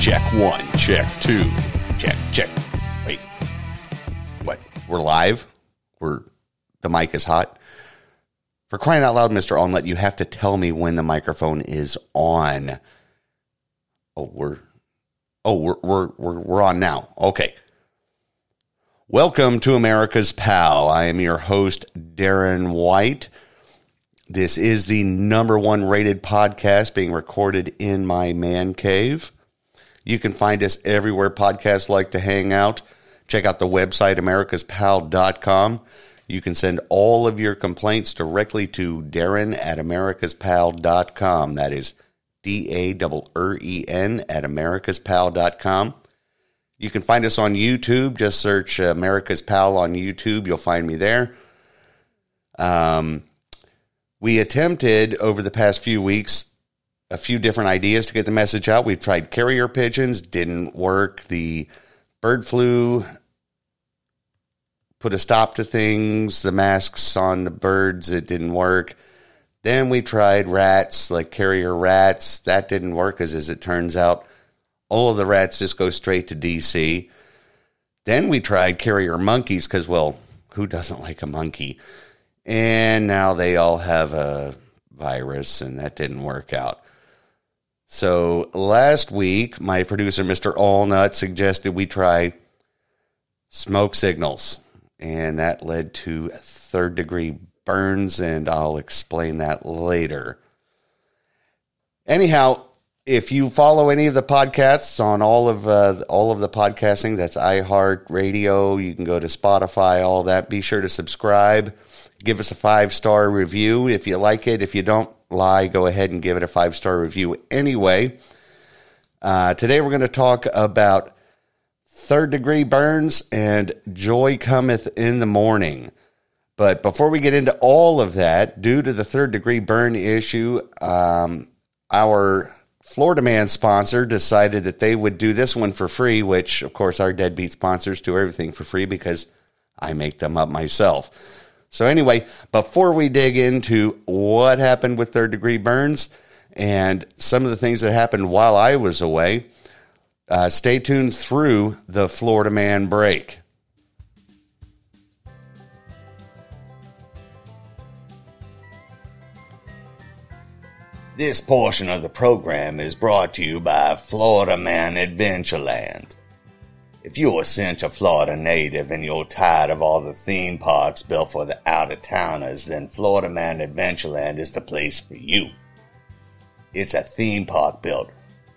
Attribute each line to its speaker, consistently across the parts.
Speaker 1: Check, one, check two, check, check. Wait, what? We're live? We're the mic is hot. For crying out loud, Mister Onlet, you have to tell me when the microphone is on. Oh, we're oh we're we're we're, we're on now. Okay. Welcome to America's Pal. I am your host, Darren White. This is the number one rated podcast being recorded in my man cave. You can find us everywhere podcasts like to hang out. Check out the website, americaspal.com. You can send all of your complaints directly to Darren at americaspal.com. That is D A R E N at americaspal.com. You can find us on YouTube. Just search uh, America's Pal on YouTube. You'll find me there. Um, we attempted over the past few weeks a few different ideas to get the message out. We've tried carrier pigeons, didn't work. The bird flu put a stop to things. The masks on the birds, it didn't work. Then we tried rats, like carrier rats. That didn't work, as, as it turns out, all of the rats just go straight to DC. Then we tried carrier monkeys because, well, who doesn't like a monkey? And now they all have a virus, and that didn't work out. So last week, my producer, Mr. Allnut, suggested we try smoke signals, and that led to third degree burns, and I'll explain that later. Anyhow, if you follow any of the podcasts on all of uh, all of the podcasting, that's iHeartRadio. You can go to Spotify, all that. Be sure to subscribe. Give us a five star review if you like it. If you don't lie, go ahead and give it a five star review anyway. Uh, today we're going to talk about third degree burns and joy cometh in the morning. But before we get into all of that, due to the third degree burn issue, um, our Florida Man sponsor decided that they would do this one for free, which, of course, our deadbeat sponsors do everything for free because I make them up myself. So, anyway, before we dig into what happened with third degree burns and some of the things that happened while I was away, uh, stay tuned through the Florida Man break.
Speaker 2: This portion of the program is brought to you by Florida Man Adventureland. If you're a Central Florida native and you're tired of all the theme parks built for the out of towners, then Florida Man Adventureland is the place for you. It's a theme park built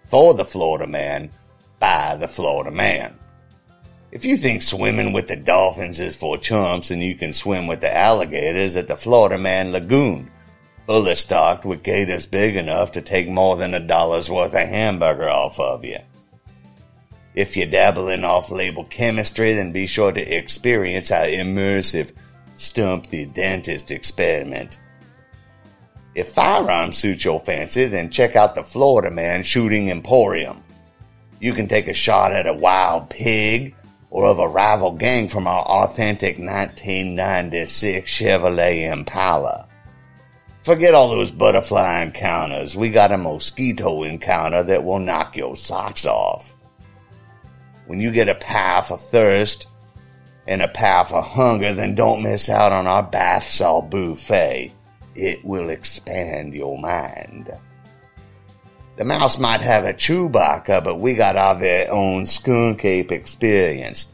Speaker 2: for the Florida man by the Florida man. If you think swimming with the dolphins is for chumps and you can swim with the alligators at the Florida Man Lagoon, fully stocked with gators big enough to take more than a dollar's worth of hamburger off of you. If you dabble in off-label chemistry, then be sure to experience our immersive Stump the Dentist experiment. If firearms suit your fancy, then check out the Florida Man Shooting Emporium. You can take a shot at a wild pig or of a rival gang from our authentic 1996 Chevrolet Impala. Forget all those butterfly encounters. We got a mosquito encounter that will knock your socks off. When you get a path of thirst and a path of hunger, then don't miss out on our bath salt buffet. It will expand your mind. The mouse might have a Chewbacca, but we got our very own skunk ape experience.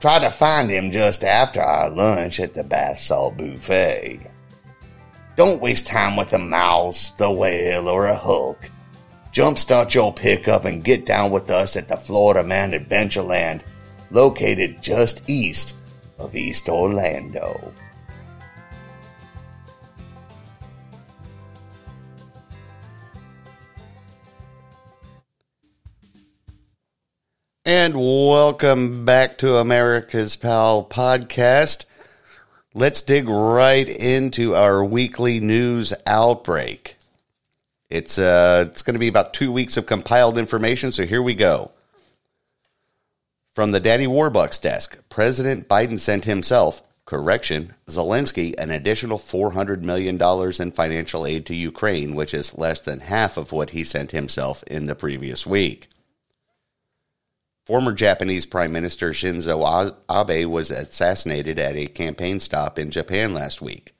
Speaker 2: Try to find him just after our lunch at the bath salt buffet. Don't waste time with a mouse, the whale, or a hook. Jumpstart your pickup and get down with us at the Florida Man Adventureland, located just east of East Orlando.
Speaker 1: And welcome back to America's Pal podcast. Let's dig right into our weekly news outbreak. It's uh, it's going to be about two weeks of compiled information, so here we go. From the Daddy Warbucks desk, President Biden sent himself, correction, Zelensky, an additional $400 million in financial aid to Ukraine, which is less than half of what he sent himself in the previous week. Former Japanese Prime Minister Shinzo Abe was assassinated at a campaign stop in Japan last week.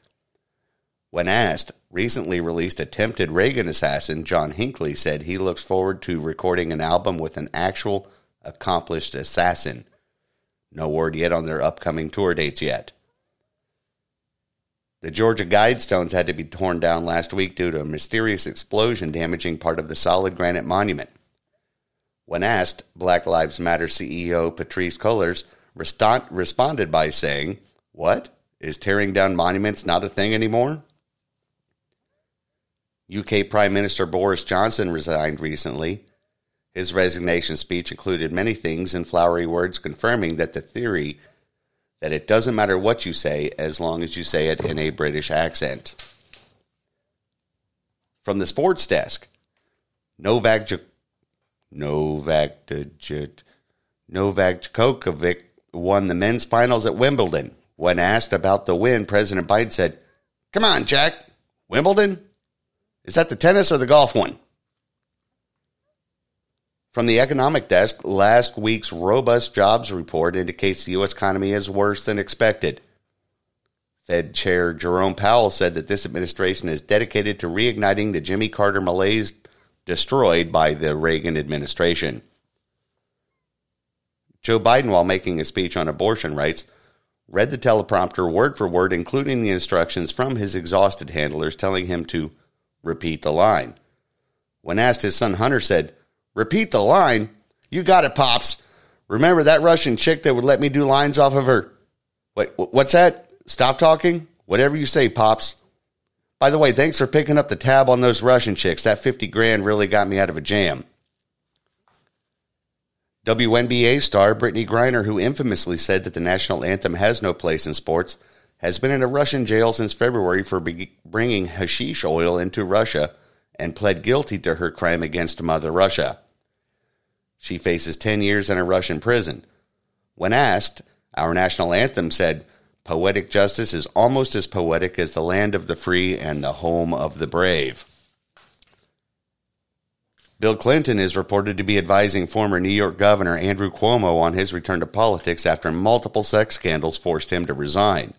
Speaker 1: When asked, recently released attempted Reagan assassin John Hinckley said he looks forward to recording an album with an actual accomplished assassin. No word yet on their upcoming tour dates yet. The Georgia Guidestones had to be torn down last week due to a mysterious explosion damaging part of the solid granite monument. When asked, Black Lives Matter CEO Patrisse Cullors responded by saying, What? Is tearing down monuments not a thing anymore? UK Prime Minister Boris Johnson resigned recently. His resignation speech included many things in flowery words confirming that the theory that it doesn't matter what you say as long as you say it in a British accent. From the sports desk, Novak Novak Novak Djokovic won the men's finals at Wimbledon. When asked about the win, President Biden said, "Come on, Jack. Wimbledon? Is that the tennis or the golf one?" From the economic desk, last week's robust jobs report indicates the U.S. economy is worse than expected. Fed Chair Jerome Powell said that this administration is dedicated to reigniting the Jimmy Carter malaise destroyed by the Reagan administration. Joe Biden, while making a speech on abortion rights, read the teleprompter word for word, including the instructions from his exhausted handlers telling him to repeat the line. When asked, his son Hunter said, Repeat the line? You got it, Pops. Remember that Russian chick that would let me do lines off of her? Wait, what's that? Stop talking? Whatever you say, Pops. By the way, thanks for picking up the tab on those Russian chicks. That 50 grand really got me out of a jam. WNBA star Brittney Griner, who infamously said that the national anthem has no place in sports, has been in a Russian jail since February for bringing hashish oil into Russia and pled guilty to her crime against Mother Russia. She faces 10 years in a Russian prison. When asked, our national anthem said, Poetic justice is almost as poetic as the land of the free and the home of the brave. Bill Clinton is reported to be advising former New York Governor Andrew Cuomo on his return to politics after multiple sex scandals forced him to resign.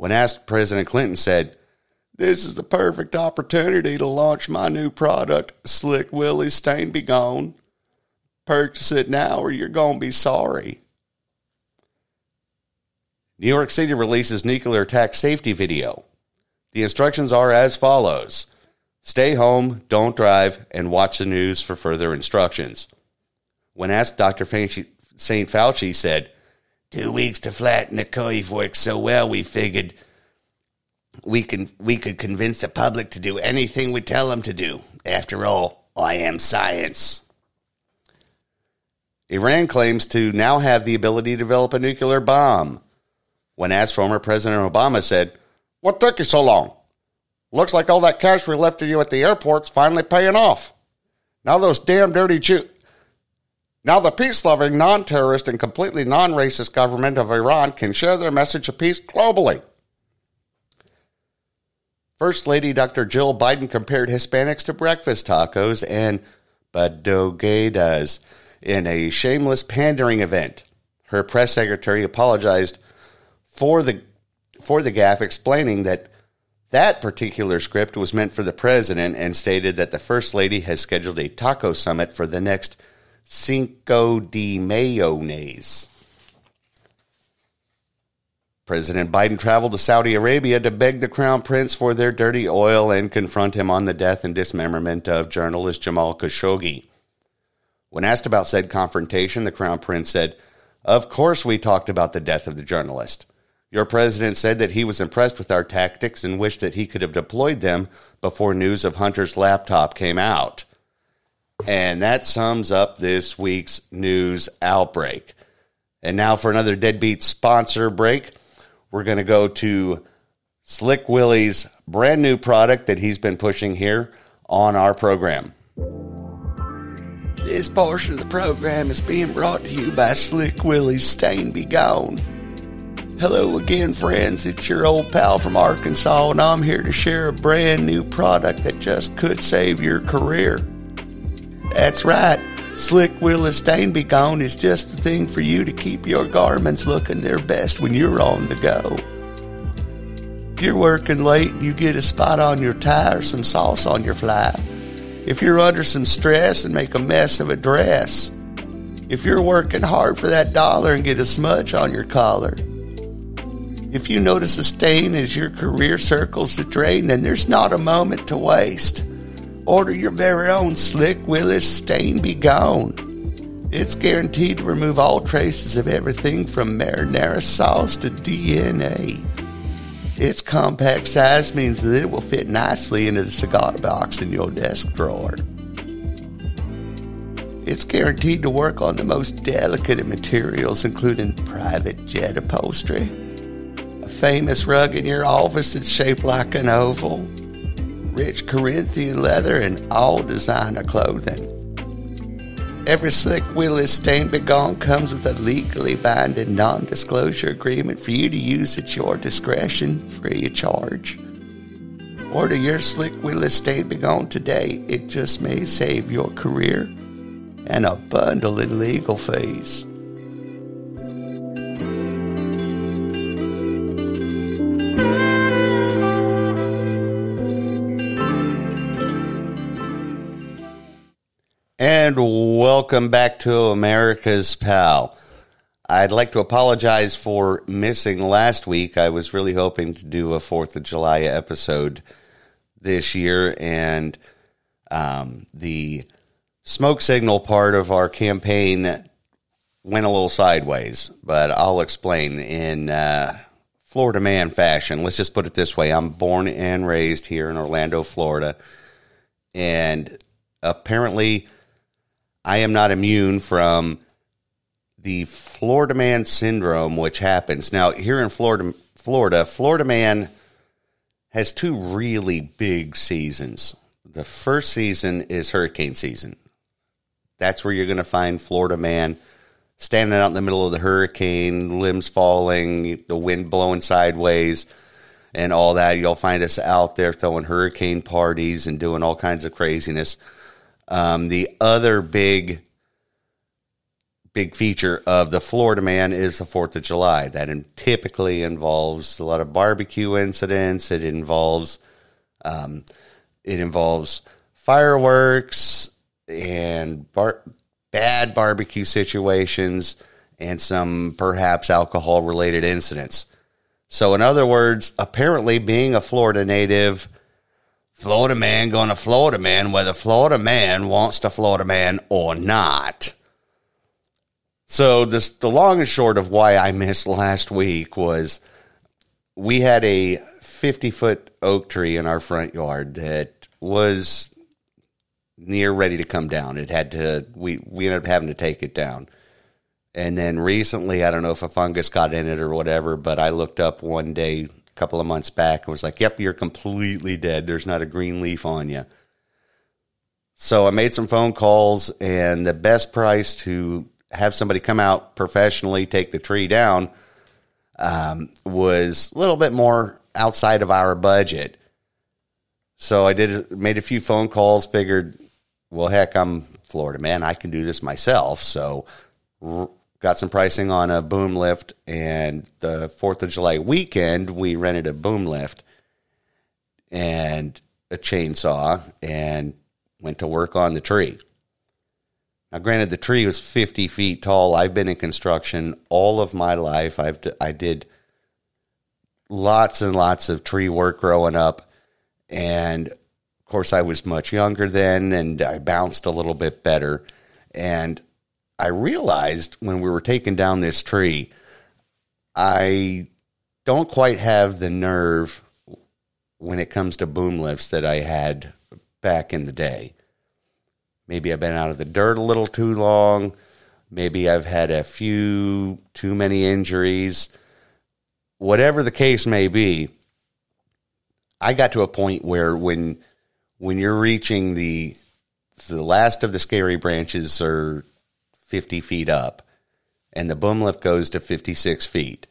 Speaker 1: When asked, President Clinton said, This is the perfect opportunity to launch my new product, Slick Willie Stain Be Gone. Purchase it now or you're going to be sorry. New York City releases nuclear attack safety video. The instructions are as follows Stay home, don't drive, and watch the news for further instructions. When asked, Dr. St. Fauci said, Two weeks to flatten the curve worked so well, we figured we, can, we could convince the public to do anything we tell them to do. After all, I am science. Iran claims to now have the ability to develop a nuclear bomb. When asked, former President Obama said, What took you so long? Looks like all that cash we left to you at the airport's finally paying off. Now those damn dirty Jews. Now the peace loving, non terrorist, and completely non racist government of Iran can share their message of peace globally. First Lady Dr. Jill Biden compared Hispanics to breakfast tacos and bodeguedas in a shameless pandering event. Her press secretary apologized for the for the gaffe, explaining that that particular script was meant for the president and stated that the first lady has scheduled a taco summit for the next Cinco de Mayonnaise. President Biden traveled to Saudi Arabia to beg the crown prince for their dirty oil and confront him on the death and dismemberment of journalist Jamal Khashoggi. When asked about said confrontation, the crown prince said, Of course, we talked about the death of the journalist. Your president said that he was impressed with our tactics and wished that he could have deployed them before news of Hunter's laptop came out. And that sums up this week's news outbreak. And now for another deadbeat sponsor break, we're going to go to Slick Willie's brand new product that he's been pushing here on our program. This portion of the program is being brought to you by Slick Willie's Stain Be Gone. Hello again, friends. It's your old pal from Arkansas, and I'm here to share a brand new product that just could save your career. That's right. Slick Willie's Stain Be Gone is just the thing for you to keep your garments looking their best when you're on the go. If you're working late, you get a spot on your tie or some sauce on your fly. If you're under some stress and make a mess of a dress. If you're working hard for that dollar and get a smudge on your collar. If you notice a stain as your career circles the drain, then there's not a moment to waste. Order your very own Slick Willie's Stain Be Gone. It's guaranteed to remove all traces of everything from marinara sauce to DNA. Its compact size means that it will fit nicely into the cigar box in your desk drawer. It's guaranteed to work on the most delicate of materials, including private jet upholstery a famous rug in your office that's shaped like an oval, rich Corinthian leather, and all designer clothing. Every Slick Willie's Stain begone comes with a legally binding non disclosure agreement for you to use at your discretion free of charge. Order your Slick Willie's Stain begone today. It just may save your career and a bundle in legal fees. And welcome back to America's Pal. I'd like to apologize for missing last week. I was really hoping to do a 4th of July episode this year, and um, the smoke signal part of our campaign went a little sideways, but I'll explain in uh, Florida man fashion. Let's just put it this way I'm born and raised here in Orlando, Florida, and apparently I am not immune from the Florida man syndrome, which happens now here in Florida. Florida, Florida man has two really big seasons. The first season is hurricane season. That's where you're going to find Florida man standing out in the middle of the hurricane, limbs falling, the wind blowing sideways, and all that. You'll find us out there throwing hurricane parties and doing all kinds of craziness. Um, the other big big feature of the Florida Man is the Fourth of July. That typically involves a lot of barbecue incidents. It involves um, it involves fireworks and bar- bad barbecue situations and some perhaps alcohol related incidents. So, in other words, apparently being a Florida native Florida man going to Florida man, whether Florida man wants to Florida man or not. So this the long and short of why I missed last week was we had a 50 foot oak tree in our front yard that was near ready to come down. It had to we we ended up having to take it down. And then recently, I don't know if a fungus got in it or whatever, but I looked up one day couple of months back and was like, "Yep, you're completely dead. There's not a green leaf on you." So I made some phone calls, and the best price to have somebody come out professionally take the tree down um, was a little bit more outside of our budget. So I did made a few phone calls. Figured, well, heck, I'm Florida man. I can do this myself. So got some pricing on a boom lift, and the Fourth of July weekend we rented a boom lift and a chainsaw and went to work on the tree. Now, granted, the tree was 50 feet tall. I've been in construction all of my life. I've I did lots and lots of tree work growing up, and of course, I was much younger then, and I bounced a little bit better. And I realized when we were taking down this tree, I don't quite have the nerve when it comes to boom lifts that I had back in the day. Maybe I've been out of the dirt a little too long. Maybe I've had a few too many injuries. Whatever the case may be, I got to a point where when when you're reaching the the last of the scary branches or 50 feet up, and the boom lift goes to 56 feet.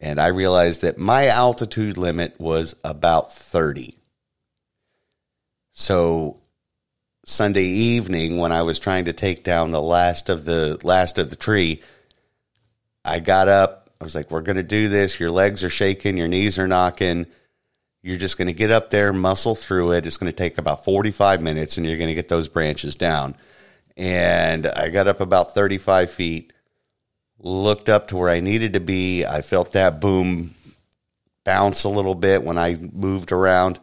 Speaker 1: And I realized that my altitude limit was about 30. So Sunday evening when I was trying to take down the last of the last of the tree. I got up. I was like, "We're going to do this. Your legs are shaking, your knees are knocking. You're just going to get up there, muscle through it. It's going to take about 45 minutes, and you're going to get those branches down." And I got up about 35 feet, looked up to where I needed to be. I felt that boom bounce a little bit when I moved around.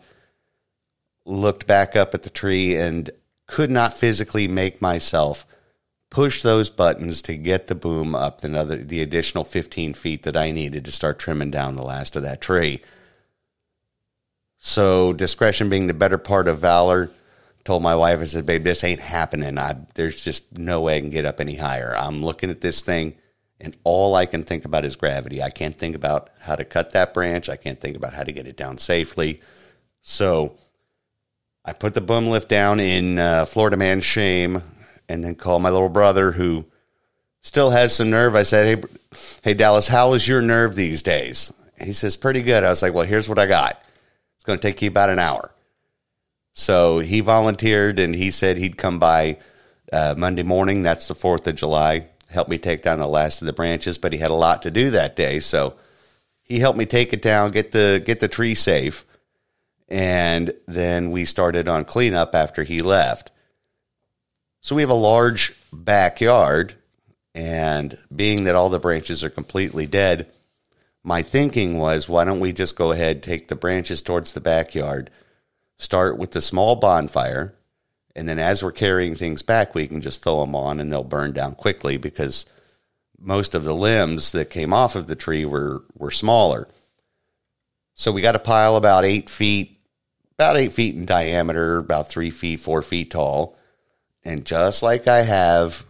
Speaker 1: Looked back up at the tree and could not physically make myself push those buttons to get the boom up another the additional 15 feet that I needed to start trimming down the last of that tree. So discretion being the better part of valor, told my wife, I said, babe, this ain't happening. I, there's just no way I can get up any higher. I'm looking at this thing and all I can think about is gravity. I can't think about how to cut that branch. I can't think about how to get it down safely. So I put the boom lift down in uh, Florida Man shame and then called my little brother who still has some nerve. I said, Hey, hey, Dallas, how is your nerve these days? He says, Pretty good. I was like, Well, here's what I got. It's going to take you about an hour. So he volunteered and he said he'd come by uh, Monday morning. That's the 4th of July. Help me take down the last of the branches, but he had a lot to do that day. So he helped me take it down, get the, get the tree safe. And then we started on cleanup after he left. So we have a large backyard. And being that all the branches are completely dead, my thinking was why don't we just go ahead, take the branches towards the backyard, start with the small bonfire, and then as we're carrying things back, we can just throw them on and they'll burn down quickly because most of the limbs that came off of the tree were, were smaller. So we got a pile about eight feet, about eight feet in diameter, about three feet, four feet tall. And just like I have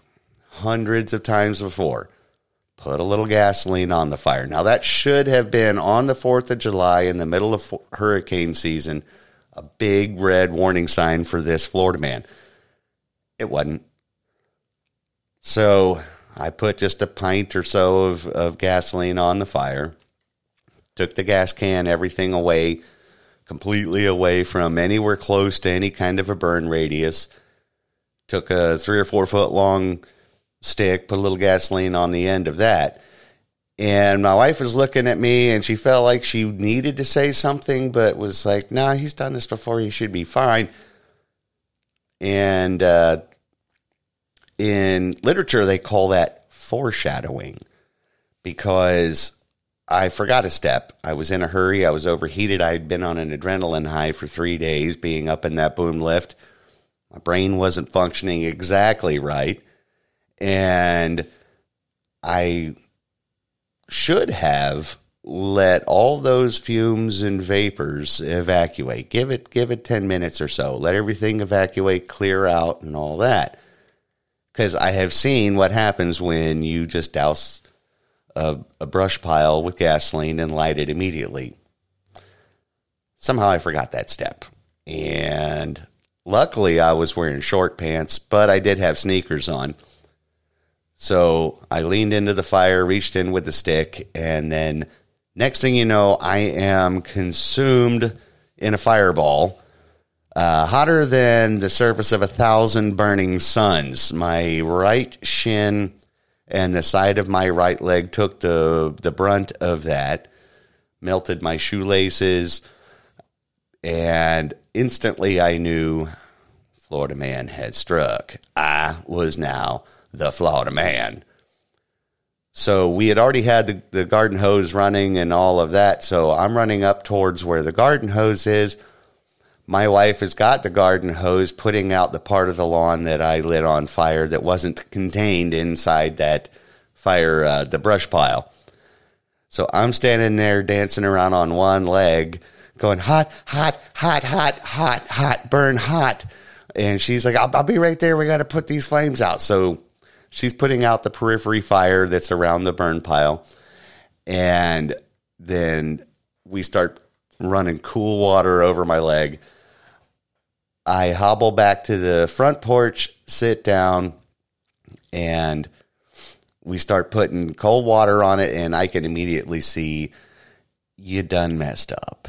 Speaker 1: hundreds of times before, put a little gasoline on the fire. Now, that should have been on the 4th of July in the middle of hurricane season, a big red warning sign for this Florida man. It wasn't. So I put just a pint or so of, of gasoline on the fire, took the gas can, everything away, completely away from anywhere close to any kind of a burn radius. Took a three or four foot long stick, put a little gasoline on the end of that. And my wife was looking at me and she felt like she needed to say something, but was like, nah, he's done this before. He should be fine. And uh, in literature, they call that foreshadowing because I forgot a step. I was in a hurry. I was overheated. I had been on an adrenaline high for three days being up in that boom lift. My brain wasn't functioning exactly right and I should have let all those fumes and vapors evacuate. Give it give it 10 minutes or so. Let everything evacuate, clear out and all that. Cuz I have seen what happens when you just douse a, a brush pile with gasoline and light it immediately. Somehow I forgot that step. And luckily I was wearing short pants, but I did have sneakers on. So I leaned into the fire, reached in with the stick, and then next thing you know, I am consumed in a fireball, uh, hotter than the surface of a thousand burning suns. My right shin and the side of my right leg took the the brunt of that, melted my shoelaces, and instantly I knew Florida man had struck. I was now the Florida man. So we had already had the, the garden hose running and all of that. So I'm running up towards where the garden hose is. My wife has got the garden hose putting out the part of the lawn that I lit on fire that wasn't contained inside that fire, uh, the brush pile. So I'm standing there dancing around on one leg, going hot, hot, hot, hot, hot, hot, burn hot. And she's like, I'll, I'll be right there. We got to put these flames out. So she's putting out the periphery fire that's around the burn pile. And then we start running cool water over my leg. I hobble back to the front porch, sit down, and we start putting cold water on it. And I can immediately see you done messed up.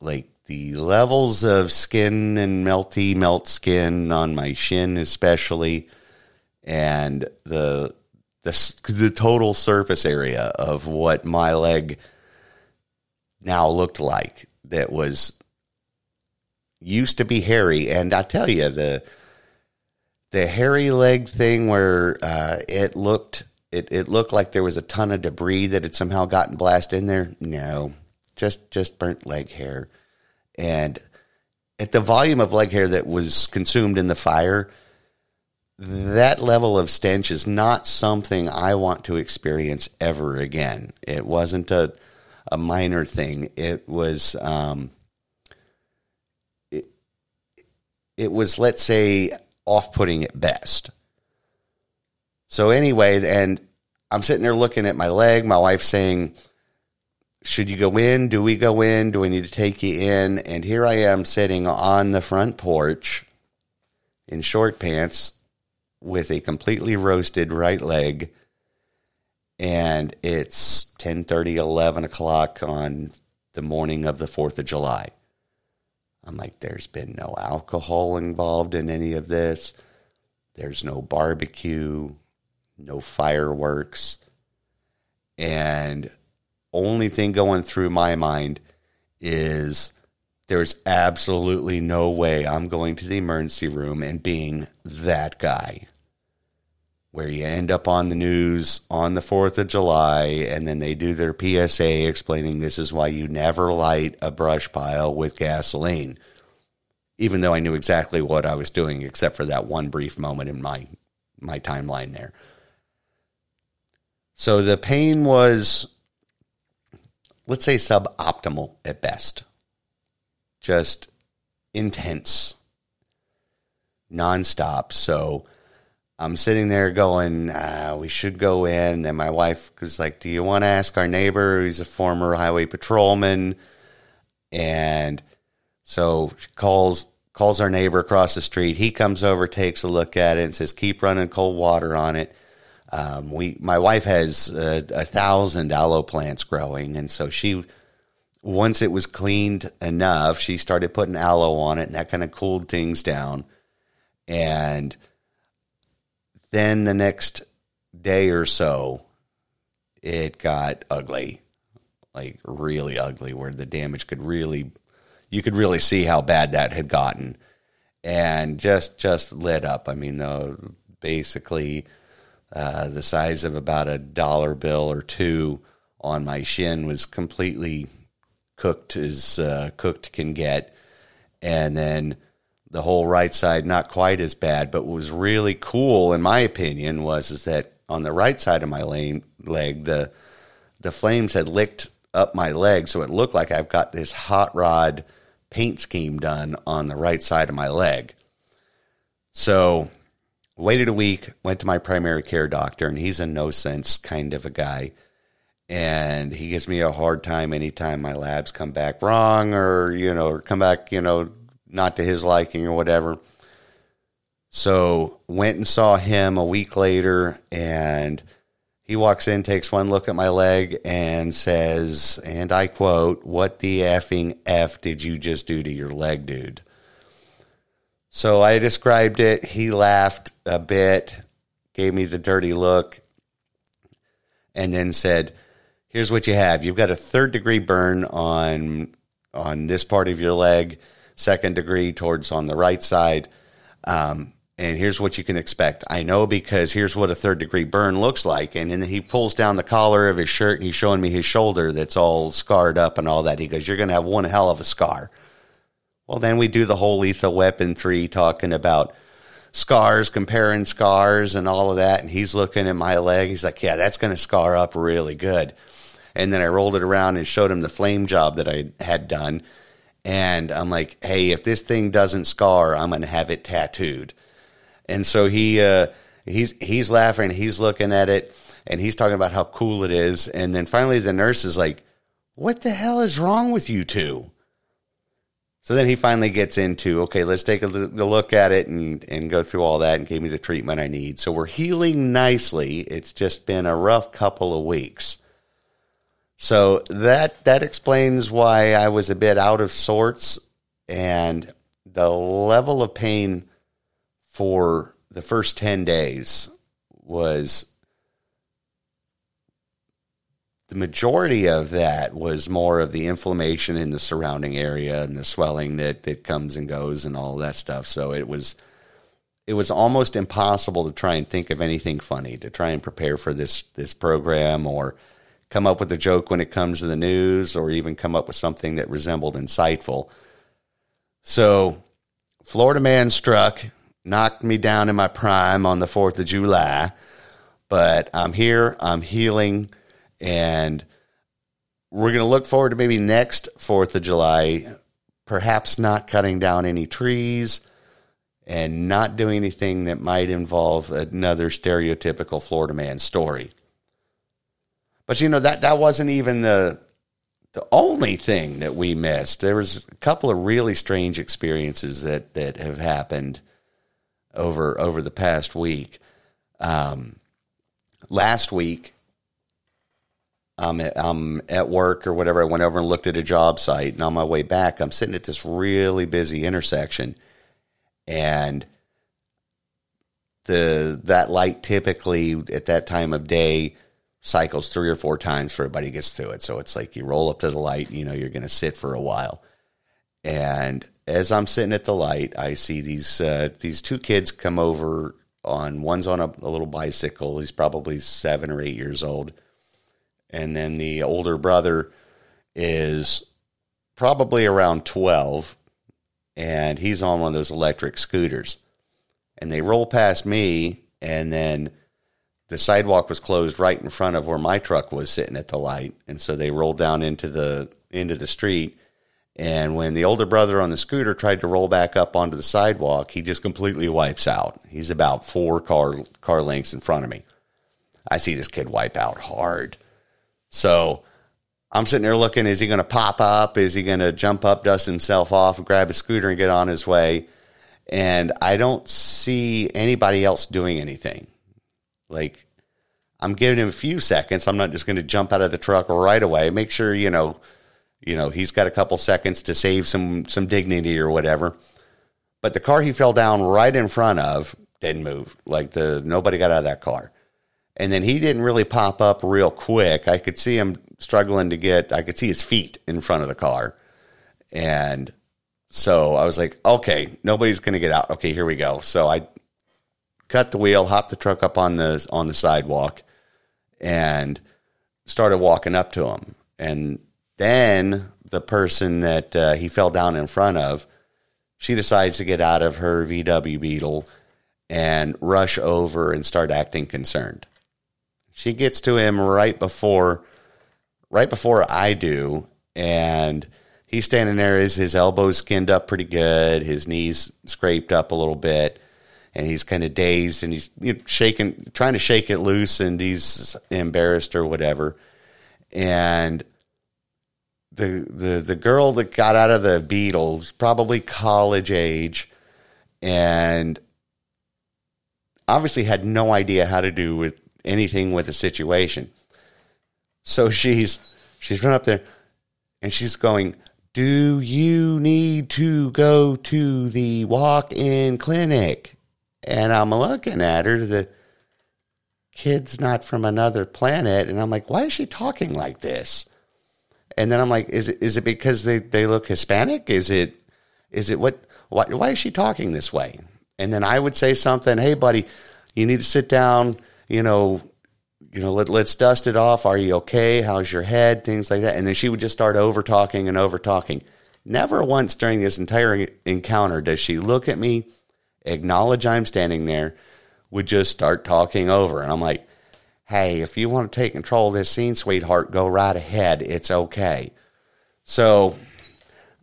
Speaker 1: Like the levels of skin and melty melt skin on my shin, especially, and the the the total surface area of what my leg now looked like that was used to be hairy, and I tell you the the hairy leg thing where uh, it looked it, it looked like there was a ton of debris that had somehow gotten blasted in there. No, just just burnt leg hair and at the volume of leg hair that was consumed in the fire, that level of stench is not something I want to experience ever again. It wasn't a a minor thing. It was um, it, it was let's say off putting at best. So anyway, and I'm sitting there looking at my leg. My wife saying, should you go in? Do we go in? Do we need to take you in? And here I am sitting on the front porch in short pants with a completely roasted right leg. And it's 10 30, 11 o'clock on the morning of the 4th of July. I'm like, there's been no alcohol involved in any of this. There's no barbecue, no fireworks. And only thing going through my mind is there's absolutely no way I'm going to the emergency room and being that guy where you end up on the news on the 4th of July and then they do their PSA explaining this is why you never light a brush pile with gasoline. Even though I knew exactly what I was doing except for that one brief moment in my my timeline there. So the pain was let's say suboptimal at best. Just intense, nonstop. So I'm sitting there going, ah, we should go in. And my wife was like, Do you want to ask our neighbor? He's a former highway patrolman. And so she calls calls our neighbor across the street. He comes over, takes a look at it, and says, Keep running cold water on it. Um, we, my wife has a, a thousand aloe plants growing, and so she, once it was cleaned enough, she started putting aloe on it, and that kind of cooled things down. And then the next day or so, it got ugly, like really ugly, where the damage could really, you could really see how bad that had gotten, and just just lit up. I mean, though, basically uh, the size of about a dollar bill or two on my shin was completely cooked as uh, cooked can get. And then the whole right side, not quite as bad, but what was really cool, in my opinion, was is that on the right side of my lane, leg, the the flames had licked up my leg, so it looked like I've got this hot rod paint scheme done on the right side of my leg. So waited a week, went to my primary care doctor, and he's a no sense kind of a guy. And he gives me a hard time anytime my labs come back wrong or, you know, or come back, you know, not to his liking or whatever. So went and saw him a week later and he walks in, takes one look at my leg and says, and I quote, What the effing F did you just do to your leg, dude? So I described it. He laughed a bit, gave me the dirty look, and then said, "Here's what you have. You've got a third degree burn on on this part of your leg, second degree towards on the right side." Um, and here's what you can expect. I know because here's what a third degree burn looks like. And then he pulls down the collar of his shirt and he's showing me his shoulder that's all scarred up and all that. He goes, You're going to have one hell of a scar. Well, then we do the whole lethal weapon three talking about scars, comparing scars and all of that. And he's looking at my leg. He's like, yeah, that's going to scar up really good. And then I rolled it around and showed him the flame job that I had done. And I'm like, hey, if this thing doesn't scar, I'm going to have it tattooed. And so he, uh, he's, he's laughing. He's looking at it and he's talking about how cool it is. And then finally the nurse is like, what the hell is wrong with you two? So then he finally gets into, okay, let's take a look at it and, and go through all that and gave me the treatment I need. So we're healing nicely. It's just been a rough couple of weeks. So that that explains why I was a bit out of sorts and the level of pain for the first 10 days was the majority of that was more of the inflammation in the surrounding area and the swelling that, that comes and goes and all that stuff. So it was it was almost impossible to try and think of anything funny to try and prepare for this this program or come up with a joke when it comes to the news or even come up with something that resembled insightful. So Florida man struck, knocked me down in my prime on the 4th of July, but I'm here, I'm healing and we're going to look forward to maybe next 4th of July, perhaps not cutting down any trees and not doing anything that might involve another stereotypical Florida man story. But you know that that wasn't even the the only thing that we missed. There was a couple of really strange experiences that that have happened over over the past week. Um, last week, I'm at, I'm at work or whatever. I went over and looked at a job site, and on my way back, I'm sitting at this really busy intersection, and the that light typically at that time of day cycles three or four times for everybody gets through it. So it's like you roll up to the light, you know, you're going to sit for a while, and as I'm sitting at the light, I see these uh, these two kids come over. On one's on a, a little bicycle. He's probably seven or eight years old and then the older brother is probably around 12 and he's on one of those electric scooters and they roll past me and then the sidewalk was closed right in front of where my truck was sitting at the light and so they rolled down into the into the street and when the older brother on the scooter tried to roll back up onto the sidewalk he just completely wipes out he's about four car car lengths in front of me i see this kid wipe out hard so I'm sitting there looking, is he going to pop up? Is he going to jump up, dust himself off, grab a scooter and get on his way? And I don't see anybody else doing anything. Like, I'm giving him a few seconds. I'm not just going to jump out of the truck right away. Make sure, you know, you know, he's got a couple seconds to save some some dignity or whatever. But the car he fell down right in front of didn't move. Like the nobody got out of that car and then he didn't really pop up real quick. I could see him struggling to get. I could see his feet in front of the car, and so I was like, okay, nobody's going to get out. Okay, here we go. So I cut the wheel, hopped the truck up on the on the sidewalk, and started walking up to him. And then the person that uh, he fell down in front of, she decides to get out of her VW Beetle and rush over and start acting concerned. She gets to him right before right before I do, and he's standing there. His his elbows skinned up pretty good, his knees scraped up a little bit, and he's kind of dazed and he's you know, shaking, trying to shake it loose, and he's embarrassed or whatever. And the the the girl that got out of the Beetles, probably college age, and obviously had no idea how to do with anything with the situation. So she's she's run up there and she's going, Do you need to go to the walk in clinic? And I'm looking at her, the kid's not from another planet. And I'm like, Why is she talking like this? And then I'm like, Is it is it because they, they look Hispanic? Is it is it what why, why is she talking this way? And then I would say something, Hey buddy, you need to sit down you know, you know, let, let's dust it off. Are you okay? How's your head? Things like that. And then she would just start over talking and over talking. Never once during this entire encounter does she look at me, acknowledge I'm standing there, would just start talking over. And I'm like, hey, if you want to take control of this scene, sweetheart, go right ahead. It's okay. So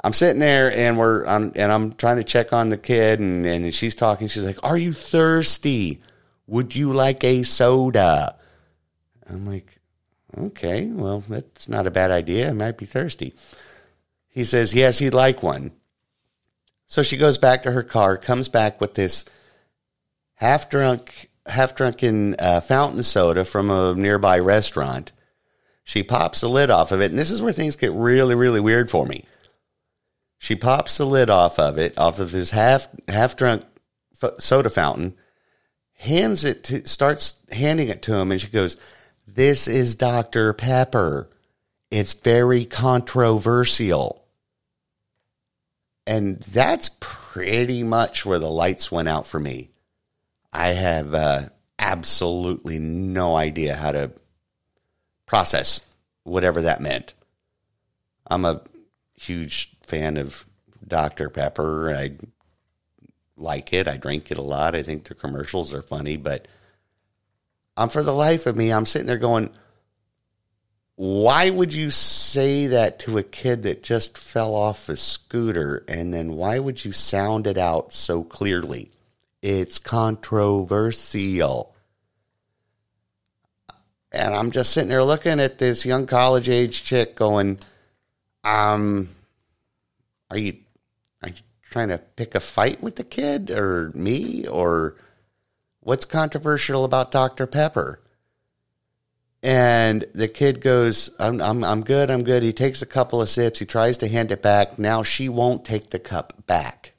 Speaker 1: I'm sitting there and we're I'm, and I'm trying to check on the kid and, and she's talking. She's like, Are you thirsty? Would you like a soda? I'm like, okay, well, that's not a bad idea. I might be thirsty. He says, yes, he'd like one. So she goes back to her car, comes back with this half drunk, half drunken uh, fountain soda from a nearby restaurant. She pops the lid off of it, and this is where things get really, really weird for me. She pops the lid off of it, off of this half half drunk soda fountain, hands it to, starts handing it to him, and she goes, "This is Dr. Pepper. It's very controversial." And that's pretty much where the lights went out for me. I have uh, absolutely no idea how to process whatever that meant. I'm a huge fan of Dr. Pepper. I like it. I drink it a lot. I think the commercials are funny, but I'm for the life of me, I'm sitting there going, why would you say that to a kid that just fell off a scooter? And then why would you sound it out so clearly? It's controversial. And I'm just sitting there looking at this young college age chick going, um, are you, are you trying to pick a fight with the kid or me? Or what's controversial about Dr. Pepper? And the kid goes, I'm, I'm, I'm good, I'm good. He takes a couple of sips. He tries to hand it back. Now she won't take the cup back,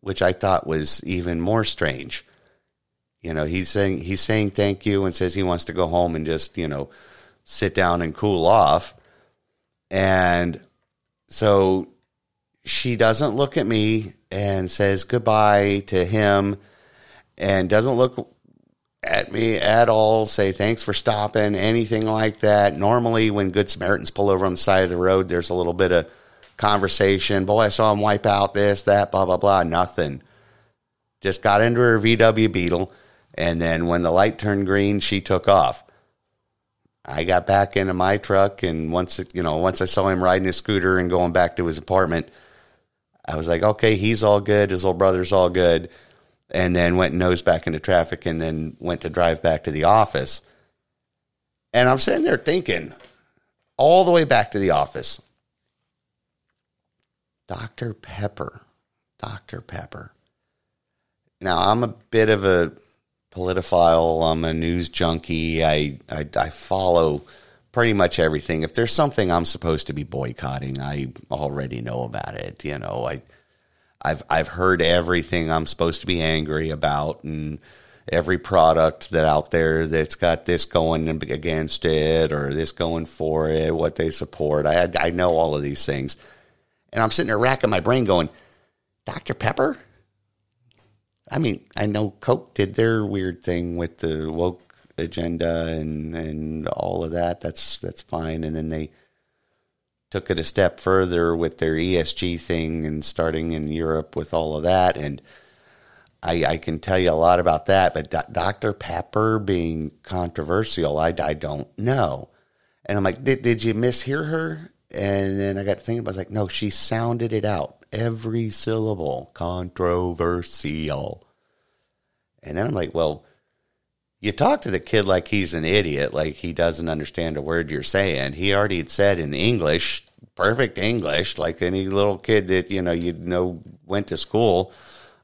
Speaker 1: which I thought was even more strange. You know, he's saying, he's saying thank you and says he wants to go home and just, you know, sit down and cool off. And so she doesn't look at me and says goodbye to him and doesn't look at me at all, say thanks for stopping, anything like that. Normally, when Good Samaritans pull over on the side of the road, there's a little bit of conversation. Boy, I saw him wipe out this, that, blah, blah, blah. Nothing. Just got into her VW Beetle. And then when the light turned green, she took off. I got back into my truck. And once, you know, once I saw him riding his scooter and going back to his apartment, I was like, okay, he's all good. His little brother's all good and then went nose back into traffic and then went to drive back to the office. And I'm sitting there thinking, all the way back to the office, Dr. Pepper, Dr. Pepper. Now, I'm a bit of a politiphile. I'm a news junkie. I, I, I follow pretty much everything. If there's something I'm supposed to be boycotting, I already know about it. You know, I I've I've heard everything I'm supposed to be angry about and every product that out there that's got this going against it or this going for it, what they support. I I know all of these things, and I'm sitting there racking my brain, going, Dr Pepper. I mean, I know Coke did their weird thing with the woke agenda and and all of that. That's that's fine, and then they took it a step further with their ESG thing and starting in Europe with all of that. And I, I can tell you a lot about that, but D- Dr. Pepper being controversial, I, I don't know. And I'm like, did, did you mishear her? And then I got to thinking, I was like, no, she sounded it out. Every syllable, controversial. And then I'm like, well, you talk to the kid like he's an idiot, like he doesn't understand a word you're saying. He already had said in English, perfect English, like any little kid that you know you know went to school.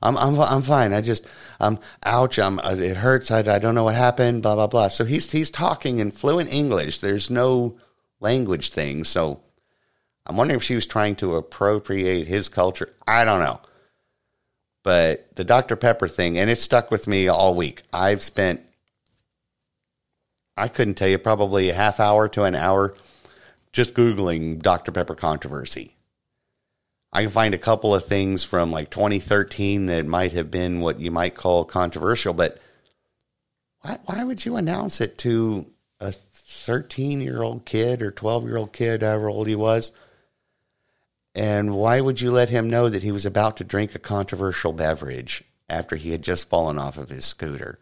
Speaker 1: I'm I'm I'm fine. I just I'm ouch. I'm uh, it hurts. I, I don't know what happened. Blah blah blah. So he's he's talking in fluent English. There's no language thing. So I'm wondering if she was trying to appropriate his culture. I don't know. But the Dr. Pepper thing, and it stuck with me all week. I've spent I couldn't tell you, probably a half hour to an hour just Googling Dr. Pepper controversy. I can find a couple of things from like 2013 that might have been what you might call controversial, but why, why would you announce it to a 13 year old kid or 12 year old kid, however old he was? And why would you let him know that he was about to drink a controversial beverage after he had just fallen off of his scooter?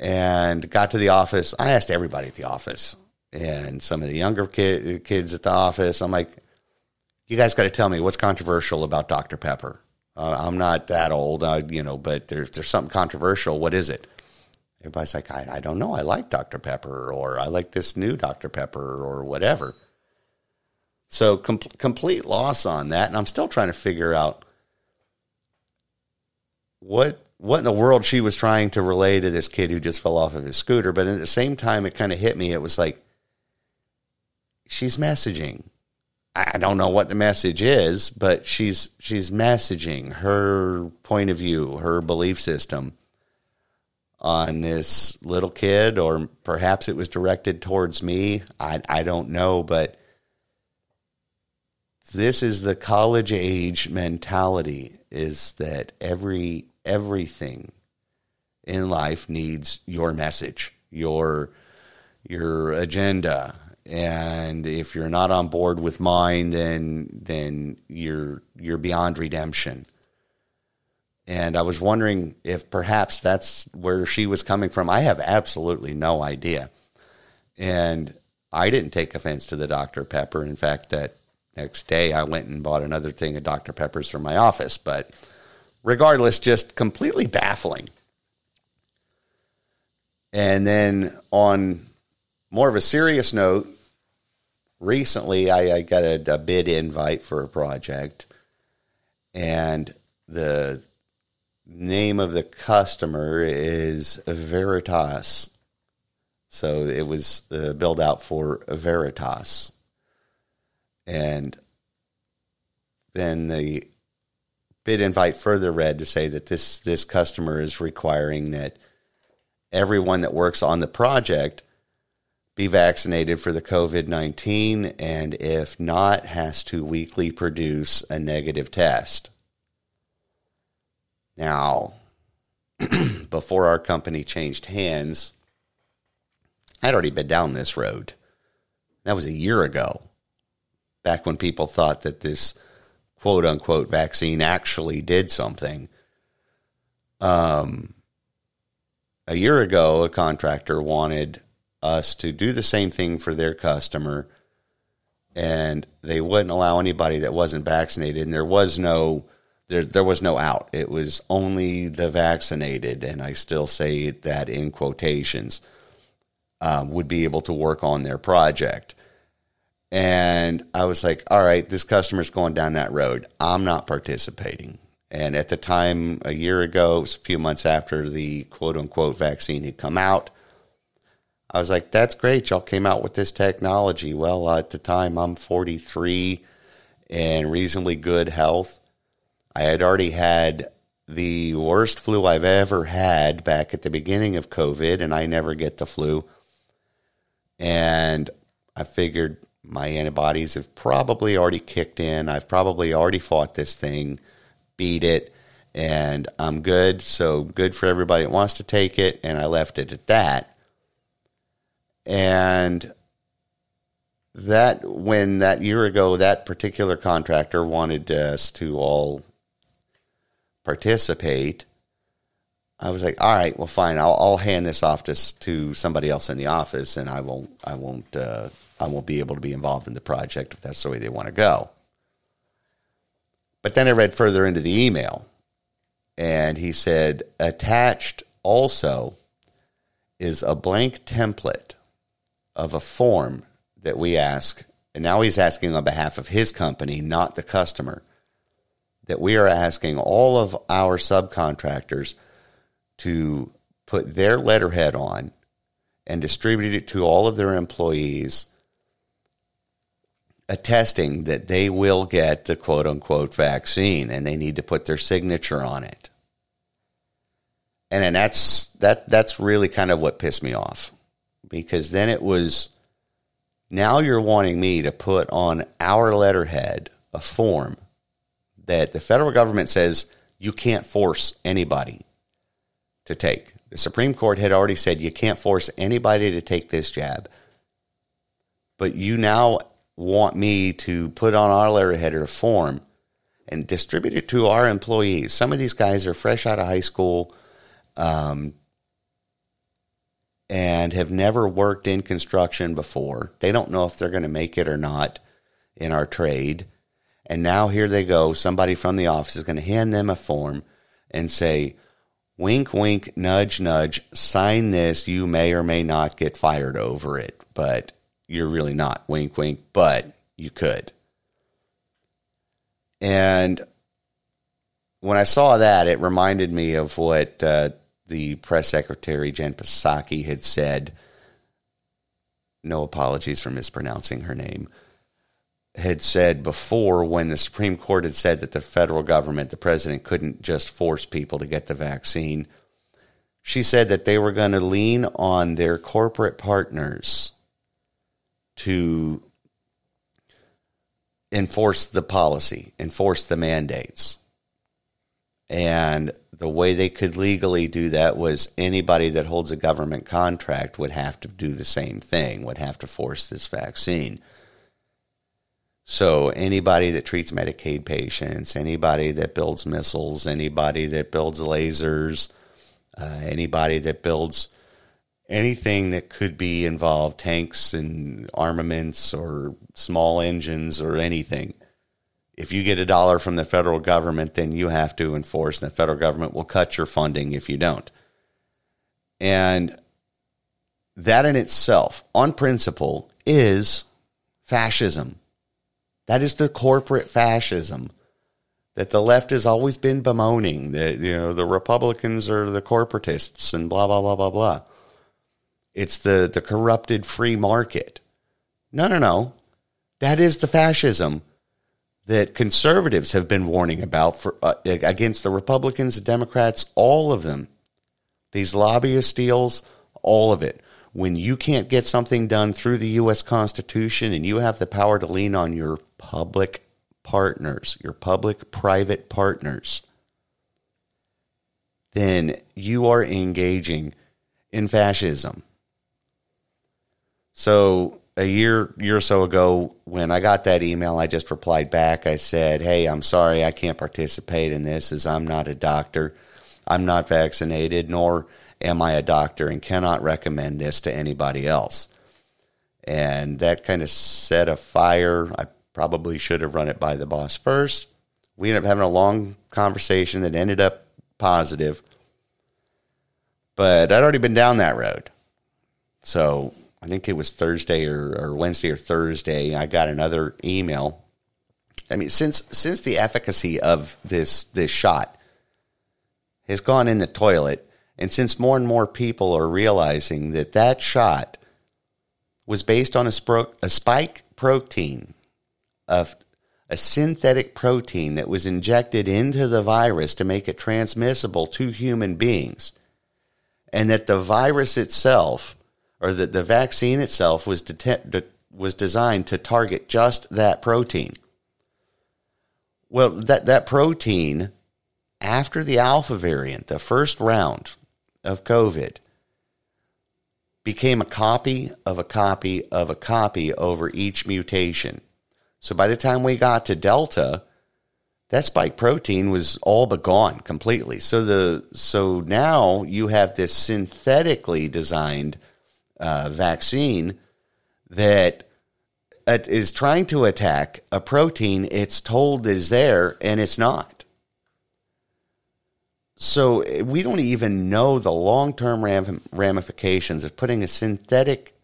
Speaker 1: And got to the office. I asked everybody at the office and some of the younger kid, kids at the office. I'm like, you guys got to tell me what's controversial about Dr. Pepper. Uh, I'm not that old, uh, you know, but if there's something controversial. What is it? Everybody's like, I, I don't know. I like Dr. Pepper, or I like this new Dr. Pepper, or whatever. So com- complete loss on that, and I'm still trying to figure out what what in the world she was trying to relay to this kid who just fell off of his scooter. But at the same time, it kind of hit me. It was like, she's messaging. I don't know what the message is, but she's she's messaging her point of view, her belief system on this little kid, or perhaps it was directed towards me. I I don't know, but this is the college age mentality is that every everything in life needs your message, your your agenda. And if you're not on board with mine, then then you're you're beyond redemption. And I was wondering if perhaps that's where she was coming from. I have absolutely no idea. And I didn't take offense to the Dr. Pepper. In fact, that next day I went and bought another thing of Dr. Peppers from my office. But regardless, just completely baffling. And then on more of a serious note, recently I, I got a, a, bid invite for a project, and the name of the customer is Veritas. So it was uh, the build out for Veritas. And then the bid invite further read to say that this this customer is requiring that everyone that works on the project be vaccinated for the COVID 19, and if not, has to weekly produce a negative test. Now, before our company changed hands, I'd already been down this road. That was a year ago, back when people thought that this quote unquote vaccine actually did something. Um, a year ago, a contractor wanted us to do the same thing for their customer, and they wouldn't allow anybody that wasn't vaccinated. And there was no there there was no out. It was only the vaccinated, and I still say that in quotations, um, would be able to work on their project. And I was like, all right, this customer's going down that road. I'm not participating. And at the time, a year ago, it was a few months after the quote unquote vaccine had come out, I was like, that's great. Y'all came out with this technology. Well, uh, at the time, I'm 43 and reasonably good health. I had already had the worst flu I've ever had back at the beginning of COVID, and I never get the flu. And I figured my antibodies have probably already kicked in. I've probably already fought this thing, beat it, and I'm good. So good for everybody that wants to take it. And I left it at that. And that, when that year ago, that particular contractor wanted us to all participate, I was like, all right, well, fine. I'll, I'll hand this off to, to somebody else in the office, and I won't, I won't, uh, I won't be able to be involved in the project if that's the way they want to go. But then I read further into the email, and he said, attached also is a blank template of a form that we ask, and now he's asking on behalf of his company, not the customer, that we are asking all of our subcontractors to put their letterhead on and distribute it to all of their employees attesting that they will get the quote unquote vaccine and they need to put their signature on it. And then that's that that's really kind of what pissed me off. Because then it was now you're wanting me to put on our letterhead a form that the federal government says you can't force anybody to take. The Supreme Court had already said you can't force anybody to take this jab. But you now want me to put on our letterhead or form and distribute it to our employees. Some of these guys are fresh out of high school um, and have never worked in construction before. They don't know if they're going to make it or not in our trade. And now here they go. Somebody from the office is going to hand them a form and say, wink, wink, nudge, nudge, sign this. You may or may not get fired over it. But you're really not. Wink, wink, but you could. And when I saw that, it reminded me of what uh, the press secretary Jen Psaki had said. No apologies for mispronouncing her name. Had said before when the Supreme Court had said that the federal government, the president, couldn't just force people to get the vaccine. She said that they were going to lean on their corporate partners to enforce the policy, enforce the mandates. And the way they could legally do that was anybody that holds a government contract would have to do the same thing, would have to force this vaccine. So anybody that treats Medicaid patients, anybody that builds missiles, anybody that builds lasers, uh, anybody that builds anything that could be involved, tanks and armaments or small engines or anything. If you get a dollar from the federal government, then you have to enforce, and the federal government will cut your funding if you don't. And that in itself, on principle, is fascism. That is the corporate fascism that the left has always been bemoaning. That you know the Republicans are the corporatists and blah blah blah blah blah. It's the the corrupted free market. No, no, no. That is the fascism that conservatives have been warning about for uh, against the Republicans, the Democrats, all of them. These lobbyist deals, all of it. When you can't get something done through the U.S. Constitution and you have the power to lean on your public partners, your public private partners, then you are engaging in fascism. So a year year or so ago when I got that email, I just replied back. I said, "Hey, I'm sorry I can't participate in this as I'm not a doctor. I'm not vaccinated nor am I a doctor and cannot recommend this to anybody else." And that kind of set a fire. I probably should have run it by the boss first. We ended up having a long conversation that ended up positive. But I'd already been down that road. So I think it was Thursday or, or Wednesday or Thursday, I got another email. I mean, since since the efficacy of this this shot has gone in the toilet, and since more and more people are realizing that that shot was based on a, spro- a spike protein, of a synthetic protein that was injected into the virus to make it transmissible to human beings, and that the virus itself or that the vaccine itself was was designed to target just that protein. Well, that that protein after the alpha variant, the first round of COVID, became a copy of a copy of a copy over each mutation. So by the time we got to Delta, that spike protein was all but gone completely. So the so now you have this synthetically designed uh, vaccine that is trying to attack a protein it's told is there and it's not. So we don't even know the long term ramifications of putting a synthetic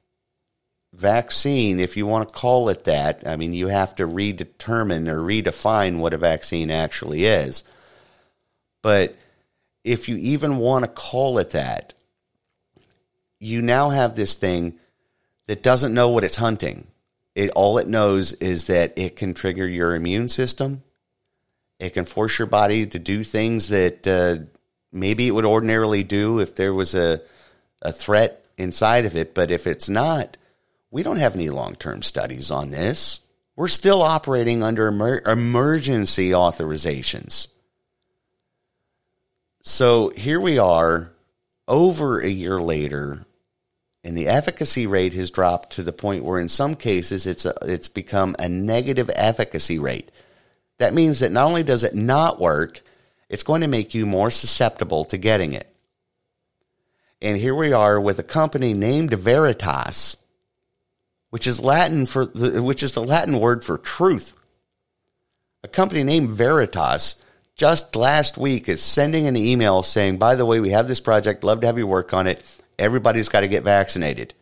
Speaker 1: vaccine, if you want to call it that. I mean, you have to redetermine or redefine what a vaccine actually is. But if you even want to call it that, you now have this thing that doesn't know what it's hunting. It all it knows is that it can trigger your immune system. It can force your body to do things that uh, maybe it would ordinarily do if there was a a threat inside of it. But if it's not, we don't have any long term studies on this. We're still operating under emer- emergency authorizations. So here we are, over a year later, and the efficacy rate has dropped to the point where in some cases it's a, it's become a negative efficacy rate. That means that not only does it not work, it's going to make you more susceptible to getting it. And here we are with a company named Veritas, which is Latin for the, which is the Latin word for truth. A company named Veritas just last week is sending an email saying, "By the way, we have this project. Love to have you work on it everybody's got to get vaccinated.